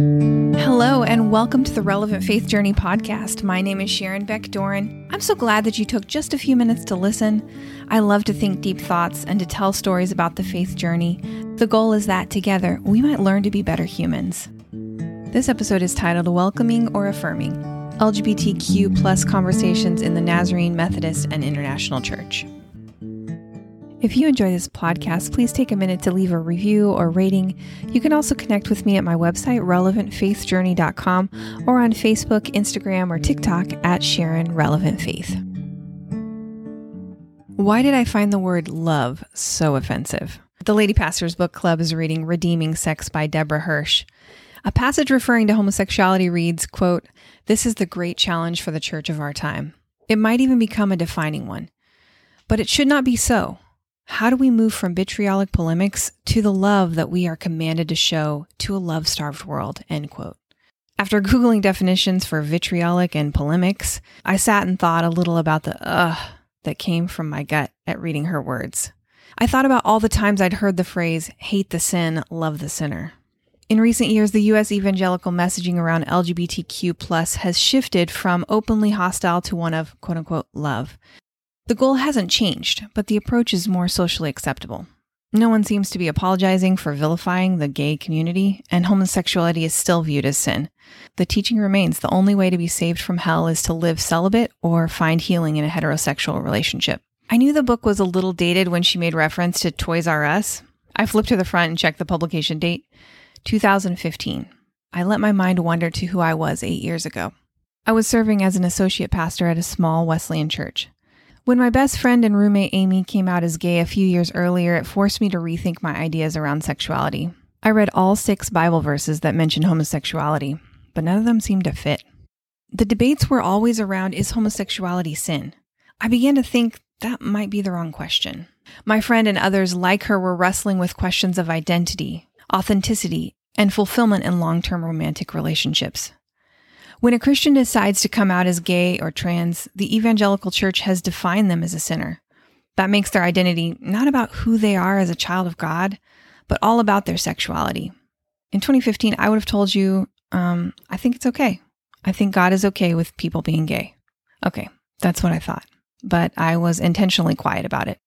Hello, and welcome to the Relevant Faith Journey podcast. My name is Sharon Beck Doran. I'm so glad that you took just a few minutes to listen. I love to think deep thoughts and to tell stories about the faith journey. The goal is that together we might learn to be better humans. This episode is titled Welcoming or Affirming LGBTQ plus conversations in the Nazarene Methodist and International Church. If you enjoy this podcast, please take a minute to leave a review or rating. You can also connect with me at my website, relevantfaithjourney.com, or on Facebook, Instagram, or TikTok at Sharon Relevant Faith. Why did I find the word love so offensive? The Lady Pastors Book Club is reading Redeeming Sex by Deborah Hirsch. A passage referring to homosexuality reads, quote, This is the great challenge for the church of our time. It might even become a defining one. But it should not be so. How do we move from vitriolic polemics to the love that we are commanded to show to a love starved world? End quote. After Googling definitions for vitriolic and polemics, I sat and thought a little about the ugh that came from my gut at reading her words. I thought about all the times I'd heard the phrase, hate the sin, love the sinner. In recent years, the U.S. evangelical messaging around LGBTQ plus has shifted from openly hostile to one of quote unquote love. The goal hasn't changed, but the approach is more socially acceptable. No one seems to be apologizing for vilifying the gay community, and homosexuality is still viewed as sin. The teaching remains the only way to be saved from hell is to live celibate or find healing in a heterosexual relationship. I knew the book was a little dated when she made reference to Toys R Us. I flipped to the front and checked the publication date 2015. I let my mind wander to who I was eight years ago. I was serving as an associate pastor at a small Wesleyan church. When my best friend and roommate Amy came out as gay a few years earlier, it forced me to rethink my ideas around sexuality. I read all six Bible verses that mention homosexuality, but none of them seemed to fit. The debates were always around is homosexuality sin? I began to think that might be the wrong question. My friend and others like her were wrestling with questions of identity, authenticity, and fulfillment in long term romantic relationships. When a Christian decides to come out as gay or trans, the evangelical church has defined them as a sinner. That makes their identity not about who they are as a child of God, but all about their sexuality. In 2015, I would have told you, um, I think it's okay. I think God is okay with people being gay. Okay, that's what I thought. But I was intentionally quiet about it.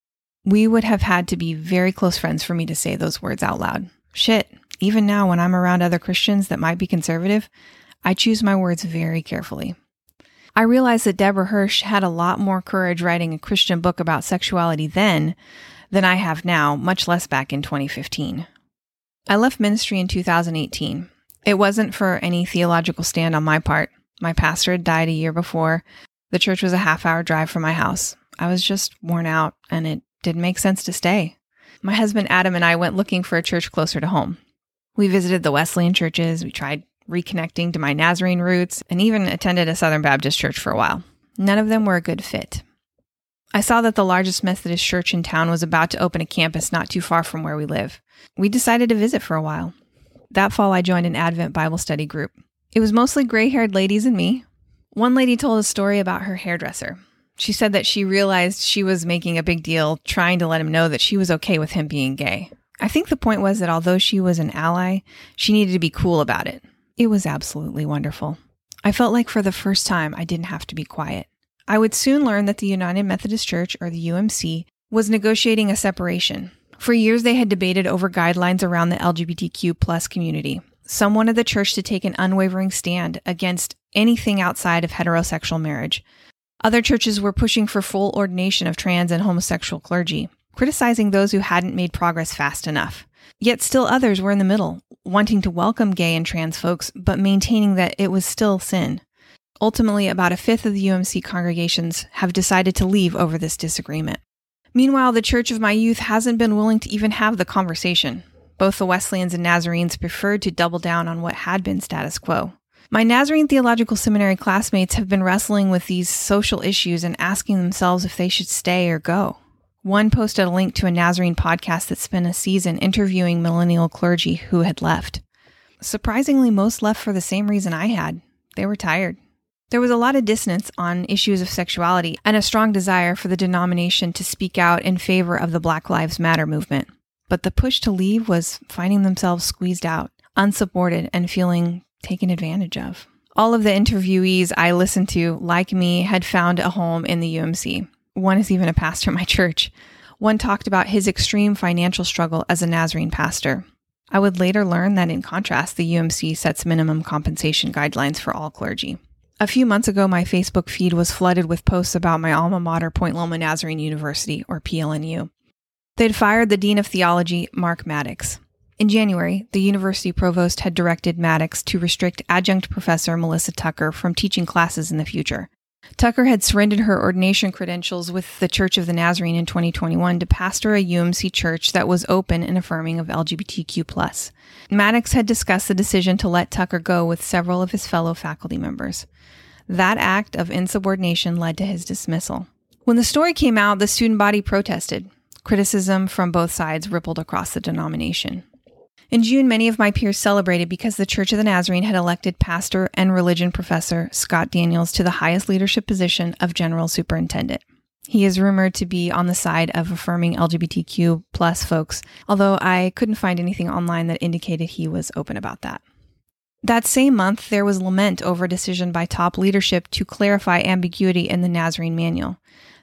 We would have had to be very close friends for me to say those words out loud. Shit, even now when I'm around other Christians that might be conservative, I choose my words very carefully. I realized that Deborah Hirsch had a lot more courage writing a Christian book about sexuality then than I have now, much less back in 2015. I left ministry in 2018. It wasn't for any theological stand on my part. My pastor had died a year before. The church was a half hour drive from my house. I was just worn out, and it didn't make sense to stay. My husband Adam and I went looking for a church closer to home. We visited the Wesleyan churches, we tried reconnecting to my Nazarene roots, and even attended a Southern Baptist church for a while. None of them were a good fit. I saw that the largest Methodist church in town was about to open a campus not too far from where we live. We decided to visit for a while. That fall, I joined an Advent Bible study group. It was mostly gray haired ladies and me. One lady told a story about her hairdresser. She said that she realized she was making a big deal trying to let him know that she was okay with him being gay. I think the point was that although she was an ally, she needed to be cool about it. It was absolutely wonderful. I felt like for the first time I didn't have to be quiet. I would soon learn that the United Methodist Church, or the UMC, was negotiating a separation. For years, they had debated over guidelines around the LGBTQ plus community. Some wanted the church to take an unwavering stand against anything outside of heterosexual marriage. Other churches were pushing for full ordination of trans and homosexual clergy, criticizing those who hadn't made progress fast enough. Yet still others were in the middle, wanting to welcome gay and trans folks, but maintaining that it was still sin. Ultimately, about a fifth of the UMC congregations have decided to leave over this disagreement. Meanwhile, the church of my youth hasn't been willing to even have the conversation. Both the Wesleyans and Nazarenes preferred to double down on what had been status quo. My Nazarene Theological Seminary classmates have been wrestling with these social issues and asking themselves if they should stay or go. One posted a link to a Nazarene podcast that spent a season interviewing millennial clergy who had left. Surprisingly, most left for the same reason I had they were tired. There was a lot of dissonance on issues of sexuality and a strong desire for the denomination to speak out in favor of the Black Lives Matter movement. But the push to leave was finding themselves squeezed out. unsupported, and feeling taken advantage of. All of the interviewees I listened to, like me, had found a home in the UMC. One is even a pastor in my church. One talked about his extreme financial struggle as a Nazarene pastor. I would later learn that, in contrast, the UMC sets minimum compensation guidelines for all clergy. A few months ago, my Facebook feed was flooded with posts about my alma mater, Point Loma Nazarene University, or PLNU. They'd fired the Dean of Theology, Mark Maddox. In January, the university provost had directed Maddox to restrict adjunct professor Melissa Tucker from teaching classes in the future. Tucker had surrendered her ordination credentials with the Church of the Nazarene in 2021 to pastor a UMC church that was open and affirming of LGBTQ. Maddox had discussed the decision to let Tucker go with several of his fellow faculty members. That act of insubordination led to his dismissal. When the story came out, the student body protested. Criticism from both sides rippled across the denomination. In June, many of my peers celebrated because the Church of the Nazarene had elected pastor and religion professor Scott Daniels to the highest leadership position of general superintendent. He is rumored to be on the side of affirming LGBTQ plus folks, although I couldn't find anything online that indicated he was open about that. That same month, there was lament over a decision by top leadership to clarify ambiguity in the Nazarene Manual,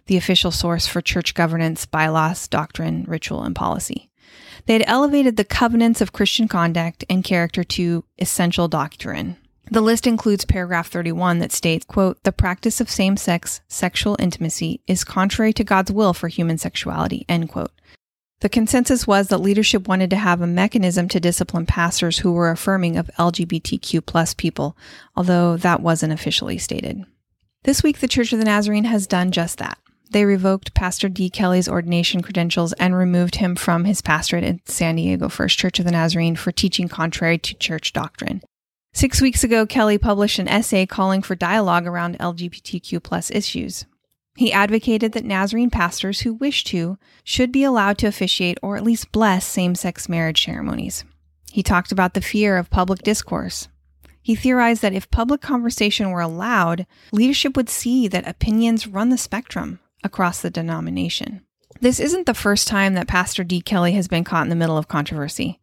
the official source for church governance, bylaws, doctrine, ritual, and policy. They had elevated the covenants of Christian conduct and character to essential doctrine. The list includes paragraph 31 that states, quote, the practice of same-sex sexual intimacy is contrary to God's will for human sexuality, end quote. The consensus was that leadership wanted to have a mechanism to discipline pastors who were affirming of LGBTQ plus people, although that wasn't officially stated. This week, the Church of the Nazarene has done just that they revoked Pastor Dee Kelley's ordination credentials and removed him from his pastorate at San Diego First Church of the Nazarene for teaching contrary to church doctrine. Six weeks ago, Kelley published an essay calling for dialogue around LGBTQ plus issues. He advocated that Nazarene pastors who wish to should be allowed to officiate or at least bless same sex marriage ceremonies. He talked about the fear of public discourse. He theorized that if public conversation were allowed, leadership would see that opinions run the spectrum across the denomination. This isn't the first time that Pastor Dee Kelley has been caught in the middle of controversy.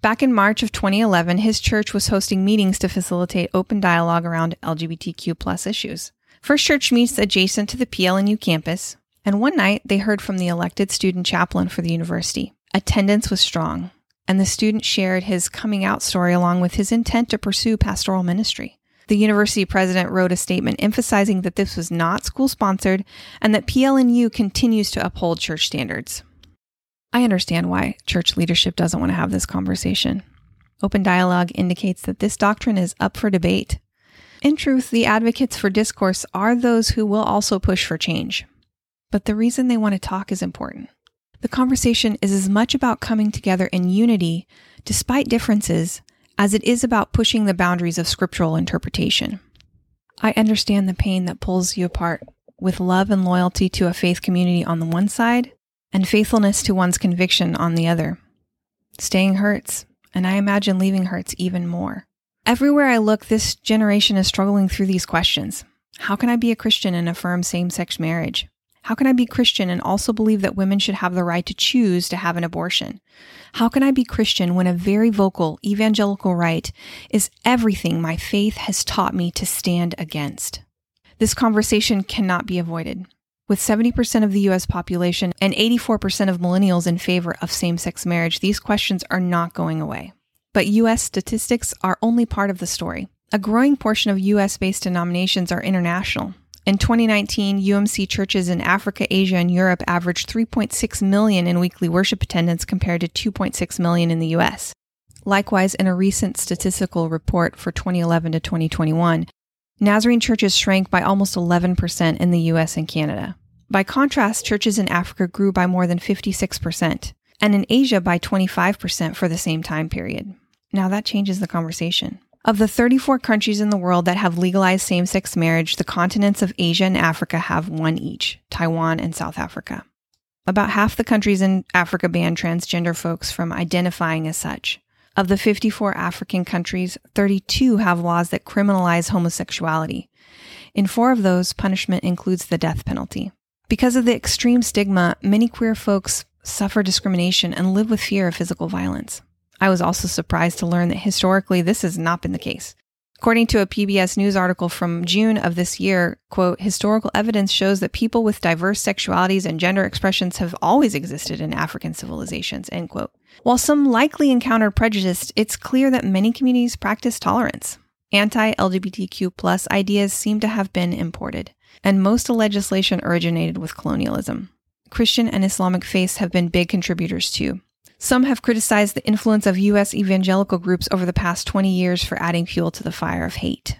Back in March of 2011, his church was hosting meetings to facilitate open dialogue around LGBTQ plus issues. First Church meets adjacent to the PLNU campus, and one night they heard from the elected student chaplain for the university. Attendance was strong, and the student shared his coming out story along with his intent to pursue pastoral ministry. The university president wrote a statement emphasizing that this was not school sponsored and that PLNU continues to uphold church standards. I understand why church leadership doesn't want to have this conversation. Open dialogue indicates that this doctrine is up for debate. In truth, the advocates for discourse are those who will also push for change. But the reason they want to talk is important. The conversation is as much about coming together in unity, despite differences, as it is about pushing the boundaries of scriptural interpretation. I understand the pain that pulls you apart with love and loyalty to a faith community on the one side and faithfulness to one's conviction on the other. Staying hurts, and I imagine leaving hurts even more. Everywhere I look, this generation is struggling through these questions. How can I be a Christian and affirm same sex marriage? How can I be Christian and also believe that women should have the right to choose to have an abortion? How can I be Christian when a very vocal evangelical right is everything my faith has taught me to stand against? This conversation cannot be avoided. With 70% of the US population and 84% of millennials in favor of same sex marriage, these questions are not going away. But US statistics are only part of the story. A growing portion of US based denominations are international. In 2019, UMC churches in Africa, Asia, and Europe averaged 3.6 million in weekly worship attendance compared to 2.6 million in the US. Likewise, in a recent statistical report for 2011 to 2021, Nazarene churches shrank by almost 11% in the US and Canada. By contrast, churches in Africa grew by more than 56%, and in Asia by 25% for the same time period. Now that changes the conversation. Of the 34 countries in the world that have legalized same sex marriage, the continents of Asia and Africa have one each Taiwan and South Africa. About half the countries in Africa ban transgender folks from identifying as such. Of the 54 African countries, 32 have laws that criminalize homosexuality. In four of those, punishment includes the death penalty. Because of the extreme stigma, many queer folks suffer discrimination and live with fear of physical violence. I was also surprised to learn that historically this has not been the case. According to a PBS News article from June of this year, quote, historical evidence shows that people with diverse sexualities and gender expressions have always existed in African civilizations, end quote. While some likely encountered prejudice, it's clear that many communities practice tolerance. Anti-LGBTQ plus ideas seem to have been imported, and most legislation originated with colonialism. Christian and Islamic faiths have been big contributors too. Some have criticized the influence of U.S. evangelical groups over the past 20 years for adding fuel to the fire of hate.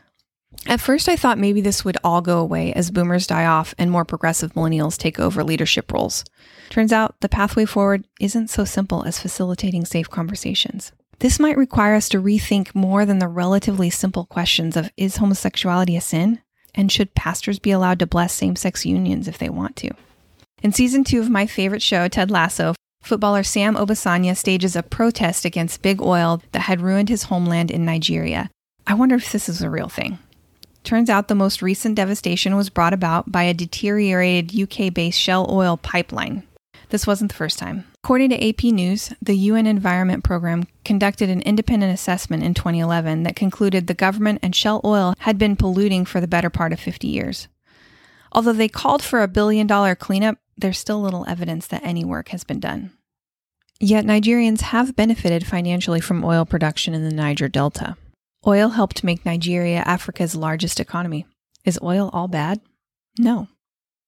At first, I thought maybe this would all go away as boomers die off and more progressive millennials take over leadership roles. Turns out the pathway forward isn't so simple as facilitating safe conversations. This might require us to rethink more than the relatively simple questions of is homosexuality a sin? And should pastors be allowed to bless same sex unions if they want to? In season two of my favorite show, Ted Lasso, Footballer Sam Obisanya stages a protest against big oil that had ruined his homeland in Nigeria. I wonder if this is a real thing. Turns out the most recent devastation was brought about by a deteriorated UK based Shell oil pipeline. This wasn't the first time. According to AP News, the UN Environment Program conducted an independent assessment in 2011 that concluded the government and Shell Oil had been polluting for the better part of 50 years. Although they called for a billion dollar cleanup, there's still little evidence that any work has been done. Yet Nigerians have benefited financially from oil production in the Niger Delta. Oil helped make Nigeria Africa's largest economy. Is oil all bad? No.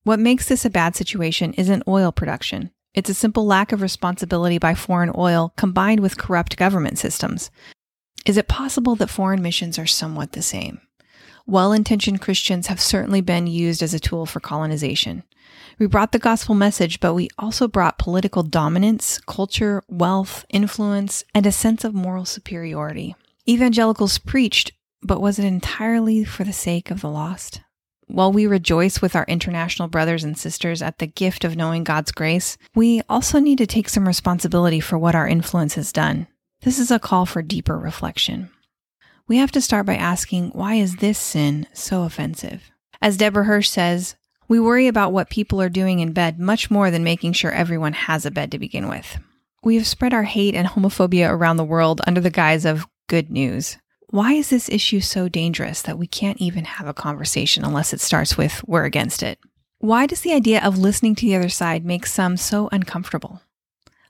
What makes this a bad situation isn't oil production. It's a simple lack of responsibility by foreign oil combined with corrupt government systems. Is it possible that foreign missions are somewhat the same? Well intentioned Christians have certainly been used as a tool for colonization. We brought the gospel message, but we also brought political dominance, culture, wealth, influence, and a sense of moral superiority. Evangelicals preached, but was it entirely for the sake of the lost? While we rejoice with our international brothers and sisters at the gift of knowing God's grace, we also need to take some responsibility for what our influence has done. This is a call for deeper reflection. We have to start by asking, why is this sin so offensive? As Deborah Hirsch says, we worry about what people are doing in bed much more than making sure everyone has a bed to begin with. We have spread our hate and homophobia around the world under the guise of good news. Why is this issue so dangerous that we can't even have a conversation unless it starts with, we're against it? Why does the idea of listening to the other side make some so uncomfortable?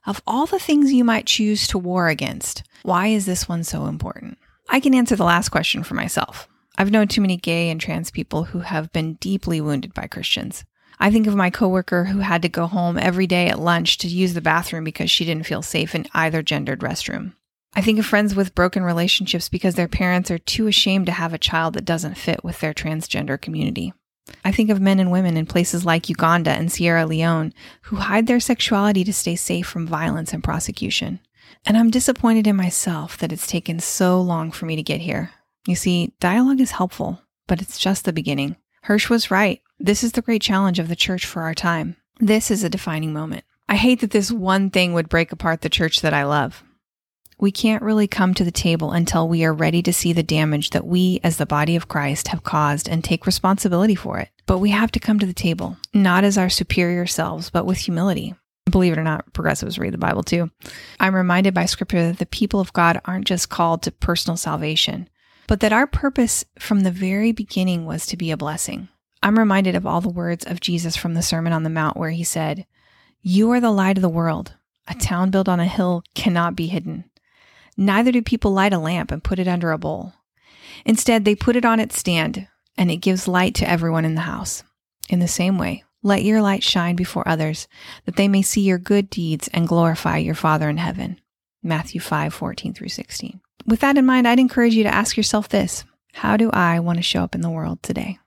Of all the things you might choose to war against, why is this one so important? I can answer the last question for myself. I've known too many gay and trans people who have been deeply wounded by Christians. I think of my coworker who had to go home every day at lunch to use the bathroom because she didn't feel safe in either gendered restroom. I think of friends with broken relationships because their parents are too ashamed to have a child that doesn't fit with their transgender community. I think of men and women in places like Uganda and Sierra Leone who hide their sexuality to stay safe from violence and prosecution. And I'm disappointed in myself that it's taken so long for me to get here. You see, dialogue is helpful, but it's just the beginning. Hirsch was right. This is the great challenge of the church for our time. This is a defining moment. I hate that this one thing would break apart the church that I love. We can't really come to the table until we are ready to see the damage that we, as the body of Christ, have caused and take responsibility for it. But we have to come to the table, not as our superior selves, but with humility. Believe it or not, progressives read the Bible too. I'm reminded by scripture that the people of God aren't just called to personal salvation, but that our purpose from the very beginning was to be a blessing. I'm reminded of all the words of Jesus from the Sermon on the Mount, where he said, You are the light of the world. A town built on a hill cannot be hidden. Neither do people light a lamp and put it under a bowl. Instead, they put it on its stand, and it gives light to everyone in the house. In the same way, let your light shine before others, that they may see your good deeds and glorify your Father in heaven. Matthew 5 14 through 16. With that in mind, I'd encourage you to ask yourself this How do I want to show up in the world today?